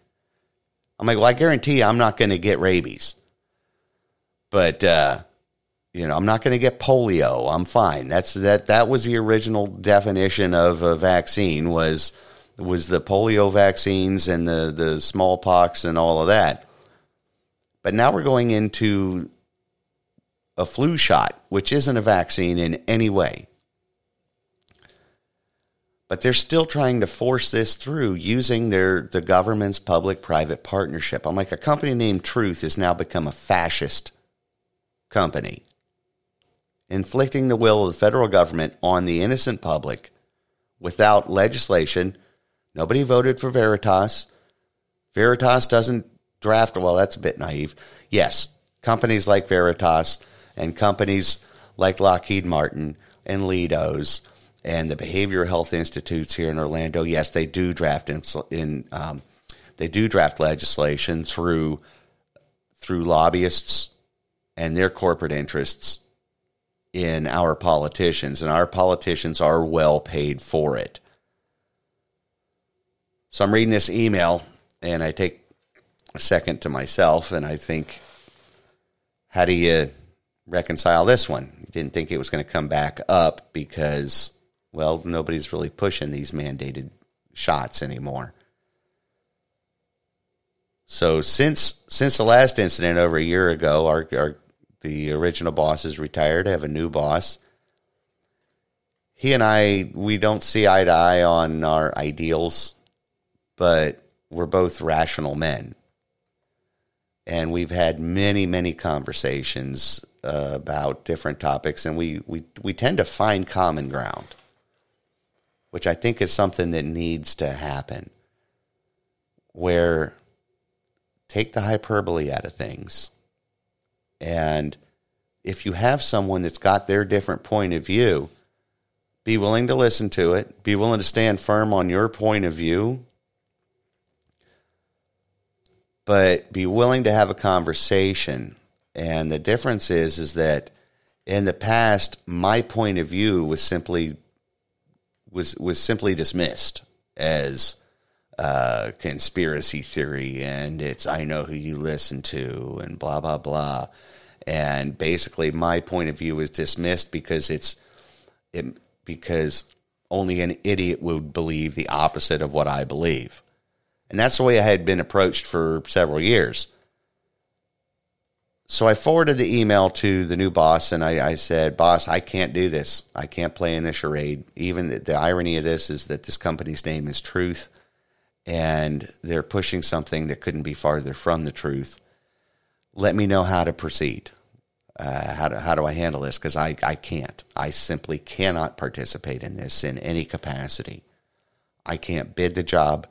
Speaker 1: I'm like, well, I guarantee you I'm not going to get rabies. But uh, you know, I'm not going to get polio. I'm fine. That's that. That was the original definition of a vaccine was was the polio vaccines and the the smallpox and all of that. But now we're going into a flu shot, which isn't a vaccine in any way. But they're still trying to force this through using their the government's public-private partnership. I'm like a company named Truth has now become a fascist company, inflicting the will of the federal government on the innocent public without legislation. Nobody voted for Veritas. Veritas doesn't draft. Well, that's a bit naive. Yes, companies like Veritas and companies like Lockheed Martin and Leidos and the Behavioral Health Institutes here in Orlando, yes, they do draft in, in um, they do draft legislation through through lobbyists and their corporate interests in our politicians, and our politicians are well paid for it. So I'm reading this email, and I take a second to myself, and I think, how do you reconcile this one? Didn't think it was going to come back up because well, nobody's really pushing these mandated shots anymore. So since since the last incident over a year ago, our, our the original boss is retired. I have a new boss. He and I we don't see eye to eye on our ideals, but we're both rational men. And we've had many, many conversations uh, about different topics, and we, we, we tend to find common ground which I think is something that needs to happen, where take the hyperbole out of things. And if you have someone that's got their different point of view, be willing to listen to it, be willing to stand firm on your point of view, but be willing to have a conversation. And the difference is is that in the past my point of view was simply was was simply dismissed as uh, conspiracy theory and it's I know who you listen to and blah blah blah. And basically, my point of view was dismissed because it's it, because only an idiot would believe the opposite of what I believe. And that's the way I had been approached for several years. So I forwarded the email to the new boss and I, I, said, Boss, I can't do this. I can't play in this charade. Even the, the irony of this is that this company's name is Truth and they're pushing something that couldn't be farther from the truth. Let me know how to proceed. Uh, how, do, how do I handle this? Because I, I can't. I simply cannot participate in this in any capacity. I can't bid the job.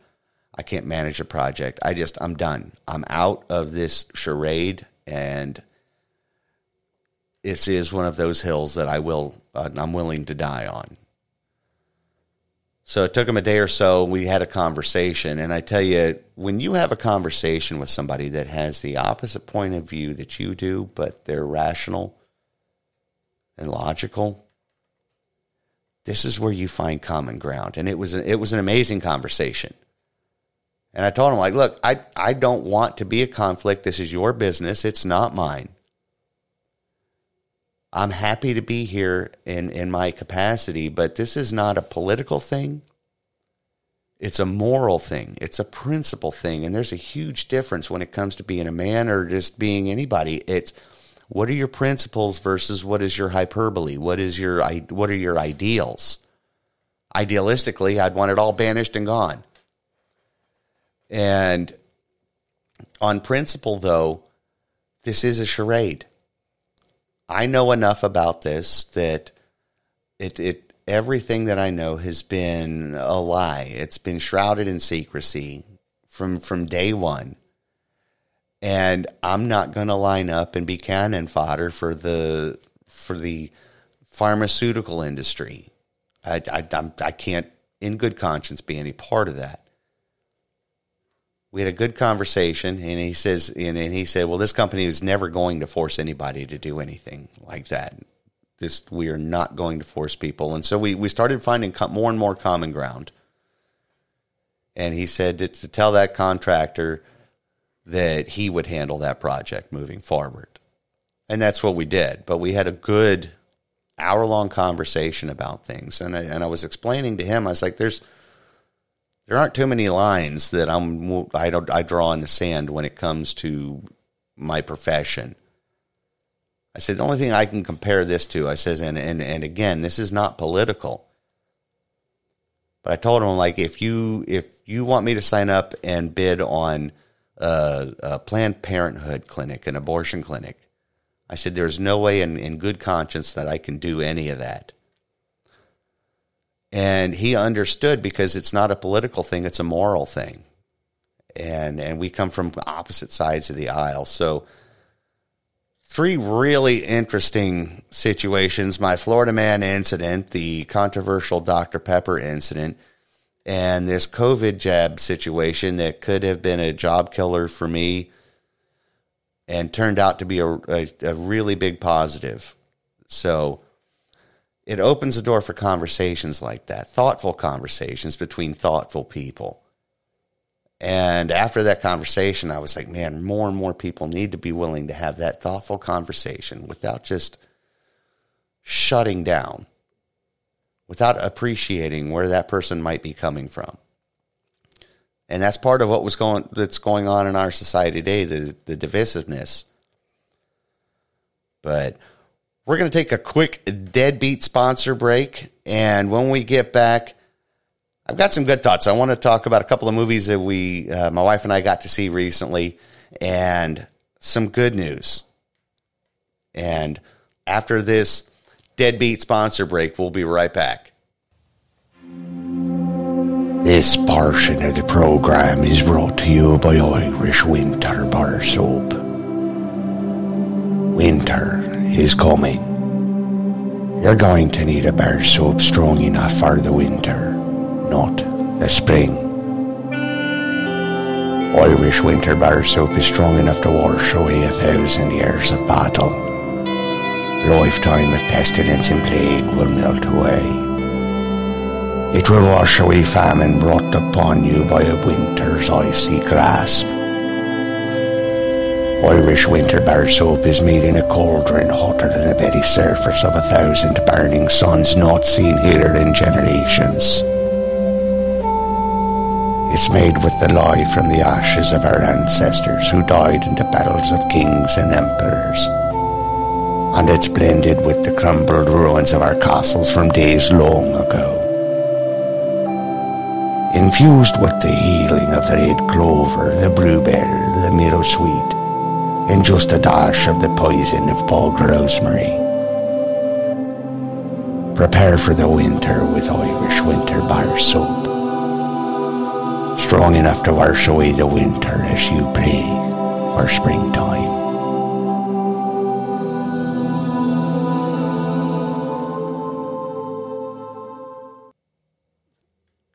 Speaker 1: I can't manage a project. I just, I'm done. I'm out of this charade and this is one of those hills that I will uh, I'm willing to die on. So it took him a day or so. We had a conversation, and I tell you, when you have a conversation with somebody that has the opposite point of view that you do, but they're rational and logical, this is where you find common ground. And it was a, it was an amazing conversation. And I told him, like, look, I, I don't want to be a conflict. This is your business. It's not mine. I'm happy to be here in, in my capacity, but this is not a political thing. It's a moral thing. It's a principle thing. And there's a huge difference when it comes to being a man or just being anybody. It's what are your principles versus what is your hyperbole? What is your what are your ideals? Idealistically, I'd want it all banished and gone. And on principle, though, this is a charade. I know enough about this that it, it everything that I know has been a lie. It's been shrouded in secrecy from from day one. And I'm not going to line up and be cannon fodder for the for the pharmaceutical industry. I, I, I'm, I can't, in good conscience, be any part of that we had a good conversation and he says and, he said well this company is never going to force anybody to do anything like that this we are not going to force people and so we, we started finding more and more common ground and he said to, to tell that contractor that he would handle that project moving forward And that's what we did. But we had a good hour long conversation about things. And I, and I was explaining to him, I was like, there's, there aren't too many lines that I'm, I don't, I draw in the sand when it comes to my profession. I said, the only thing I can compare this to, I says, and, and, and again, this is not political. But I told him, like, if you, if you want me to sign up and bid on a, a Planned Parenthood clinic, an abortion clinic, I said, there's no way in, in good conscience that I can do any of that. And he understood because it's not a political thing, it's a moral thing. And, and we come from opposite sides of the aisle. So, three really interesting situations my Florida man incident, the controversial Dr. Pepper incident, and this COVID jab situation that could have been a job killer for me and turned out to be a, a, a really big positive. So it opens the door for conversations like that, thoughtful conversations between thoughtful people. And after that conversation, I was like, man, more and more people need to be willing to have that thoughtful conversation without just shutting down, without appreciating where that person might be coming from. And that's part of what was going that's going on in our society today, the, the divisiveness. But we're going to take a quick deadbeat sponsor break. And when we get back, I've got some good thoughts. I want to talk about a couple of movies that we, uh, my wife and I got to see recently, and some good news. And after this deadbeat sponsor break, we'll be right back.
Speaker 3: This portion of the program is brought to you by Irish Winter Bar Soap. Winter is coming. You're going to need a bar soap strong enough for the winter, not the spring. Irish Winter Bar Soap is strong enough to wash away a thousand years of battle. Lifetime of pestilence and plague will melt away. It will wash away famine brought upon you by a winter's icy grasp. Irish winter bar soap is made in a cauldron hotter than the very surface of a thousand burning suns not seen here in generations. It's made with the lye from the ashes of our ancestors who died in the battles of kings and emperors. And it's blended with the crumbled ruins of our castles from days long ago infused with the healing of the red clover, the bluebell, the meadow sweet, and just a dash of the poison of bog rosemary. Prepare for the winter with Irish winter bar soap. Strong enough to wash away the winter as you pray for springtime.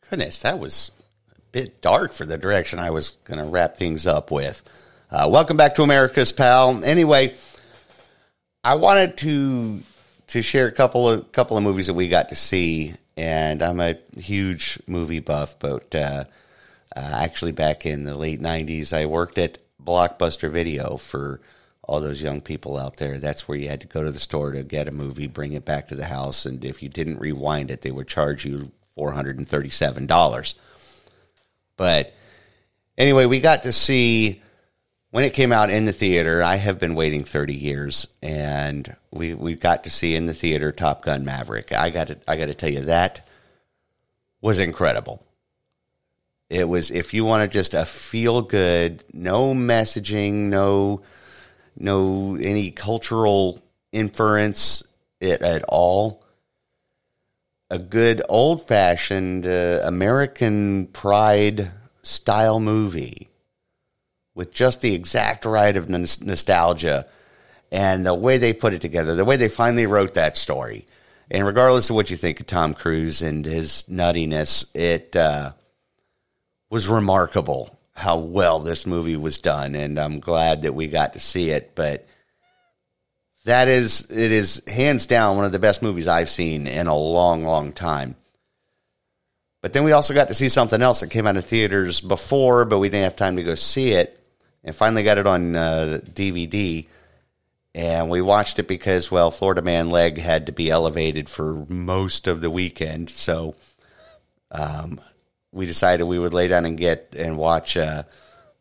Speaker 1: Goodness, that was a bit dark for the direction I was going to wrap things up with. Uh, welcome back to America's Pal. Anyway, I wanted to to share a couple of couple of movies that we got to see, and I'm a huge movie buff. But uh, uh, actually, back in the late '90s, I worked at Blockbuster Video for all those young people out there. That's where you had to go to the store to get a movie, bring it back to the house, and if you didn't rewind it, they would charge you $437. But anyway, we got to see when it came out in the theater. I have been waiting 30 years and we we got to see in the theater Top Gun Maverick. I got to I got to tell you that was incredible. It was if you want to just a feel good, no messaging, no no any cultural inference it at all a good old fashioned uh, American pride style movie with just the exact right of n- nostalgia and the way they put it together, the way they finally wrote that story. And regardless of what you think of Tom Cruise and his nuttiness, it uh, was remarkable how well this movie was done. And I'm glad that we got to see it. But that is it is hands down one of the best movies I've seen in a long, long time. But then we also got to see something else that came out of theaters before, but we didn't have time to go see it, and finally got it on uh, DVD. And we watched it because, well, Florida Man Leg had to be elevated for most of the weekend. So um, we decided we would lay down and get and watch uh,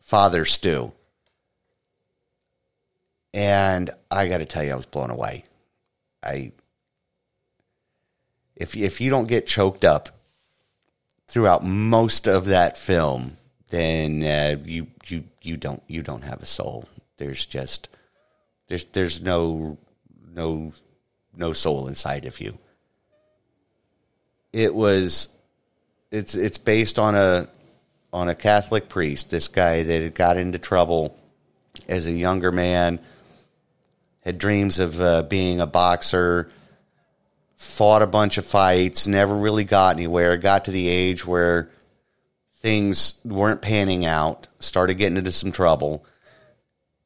Speaker 1: Father Stu. And I got to tell you, I was blown away. I if if you don't get choked up throughout most of that film, then uh, you you you don't you don't have a soul. There's just there's there's no no no soul inside of you. It was it's it's based on a on a Catholic priest, this guy that had got into trouble as a younger man, had dreams of uh, being a boxer, fought a bunch of fights, never really got anywhere, got to the age where things weren't panning out, started getting into some trouble,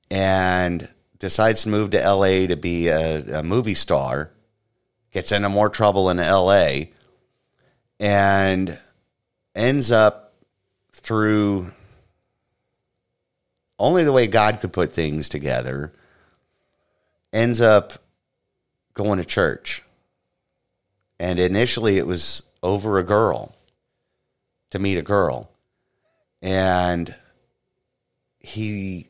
Speaker 1: and decides to move to LA to be a, a movie star, gets into more trouble in LA, and ends up through only the way God could put things together, ends up going to church. And initially it was over a girl to meet a girl. And he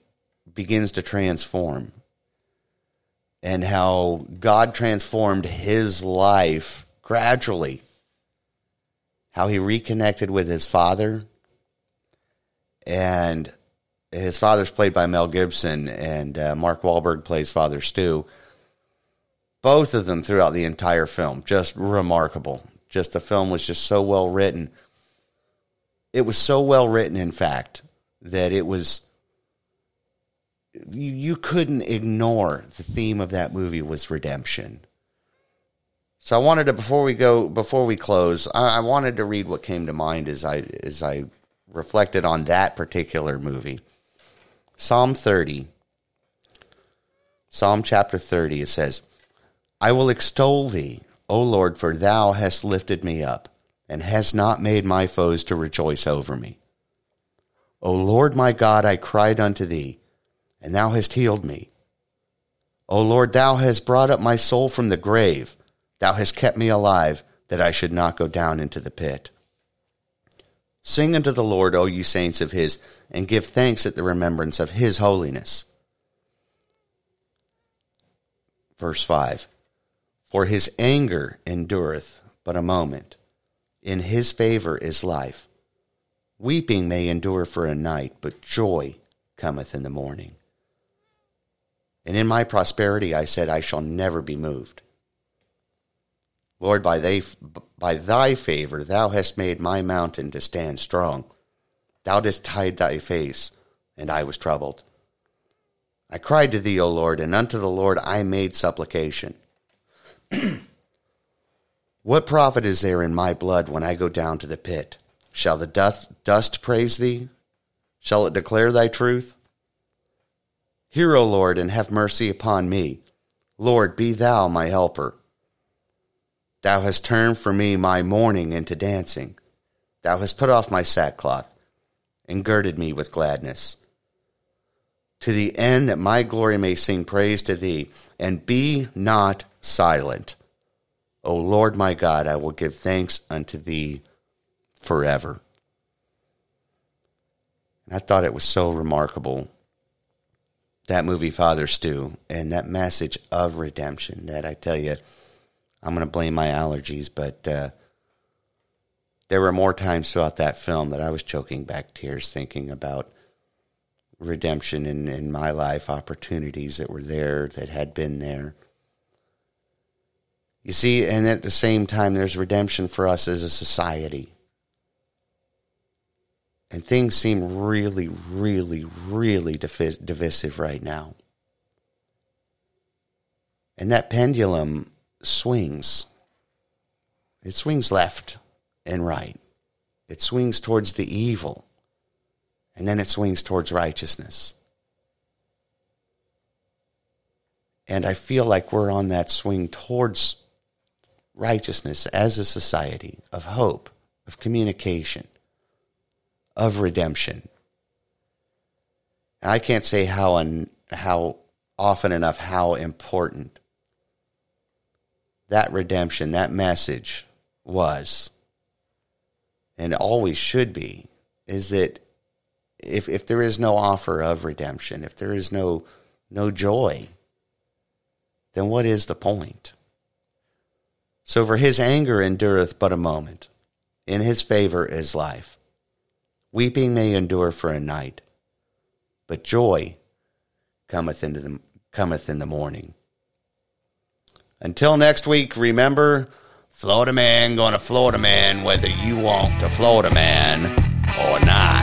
Speaker 1: begins to transform and how God transformed his life gradually, how he reconnected with his father. And his father's played by Mel Gibson, and uh, Mark Wahlberg plays Father Stu. Both of them throughout the entire film, just remarkable. Just the film was just so well written. It was so well written, in fact, that it was you, you couldn't ignore the theme of that movie was redemption. So I wanted to before we go before we close, I, I wanted to read what came to mind as I as I reflected on that particular movie. Psalm 30. Psalm chapter 30 it says, I will extol thee, O Lord, for thou hast lifted me up, and hast not made my foes to rejoice over me. O Lord my God, I cried unto thee, and thou hast healed me. O Lord, thou hast brought up my soul from the grave. Thou hast kept me alive, that I should not go down into the pit. Sing unto the Lord, O ye saints of his, and give thanks at the remembrance of his holiness. Verse 5 For his anger endureth but a moment, in his favor is life. Weeping may endure for a night, but joy cometh in the morning. And in my prosperity I said, I shall never be moved. Lord, by thy, by thy favor thou hast made my mountain to stand strong. Thou didst hide thy face, and I was troubled. I cried to thee, O Lord, and unto the Lord I made supplication. what profit is there in my blood when I go down to the pit? Shall the dust, dust praise thee? Shall it declare thy truth? Hear, O Lord, and have mercy upon me. Lord, be thou my helper. Thou hast turned for me my mourning into dancing. Thou hast put off my sackcloth and girded me with gladness. To the end that my glory may sing praise to thee, and be not silent. O Lord my God, I will give thanks unto thee forever. And I thought it was so remarkable that movie Father Stu and that message of redemption that I tell you I'm going to blame my allergies, but uh, there were more times throughout that film that I was choking back tears thinking about redemption in, in my life, opportunities that were there, that had been there. You see, and at the same time, there's redemption for us as a society. And things seem really, really, really divisive right now. And that pendulum swings. It swings left and right. It swings towards the evil. And then it swings towards righteousness. And I feel like we're on that swing towards righteousness as a society of hope, of communication, of redemption. And I can't say how un, how often enough how important that redemption, that message was, and always should be, is that if if there is no offer of redemption, if there is no no joy, then what is the point? So for his anger endureth but a moment, in his favor is life. Weeping may endure for a night, but joy cometh into the cometh in the morning. Until next week, remember, Florida man gonna Florida man whether you want to Florida man or not.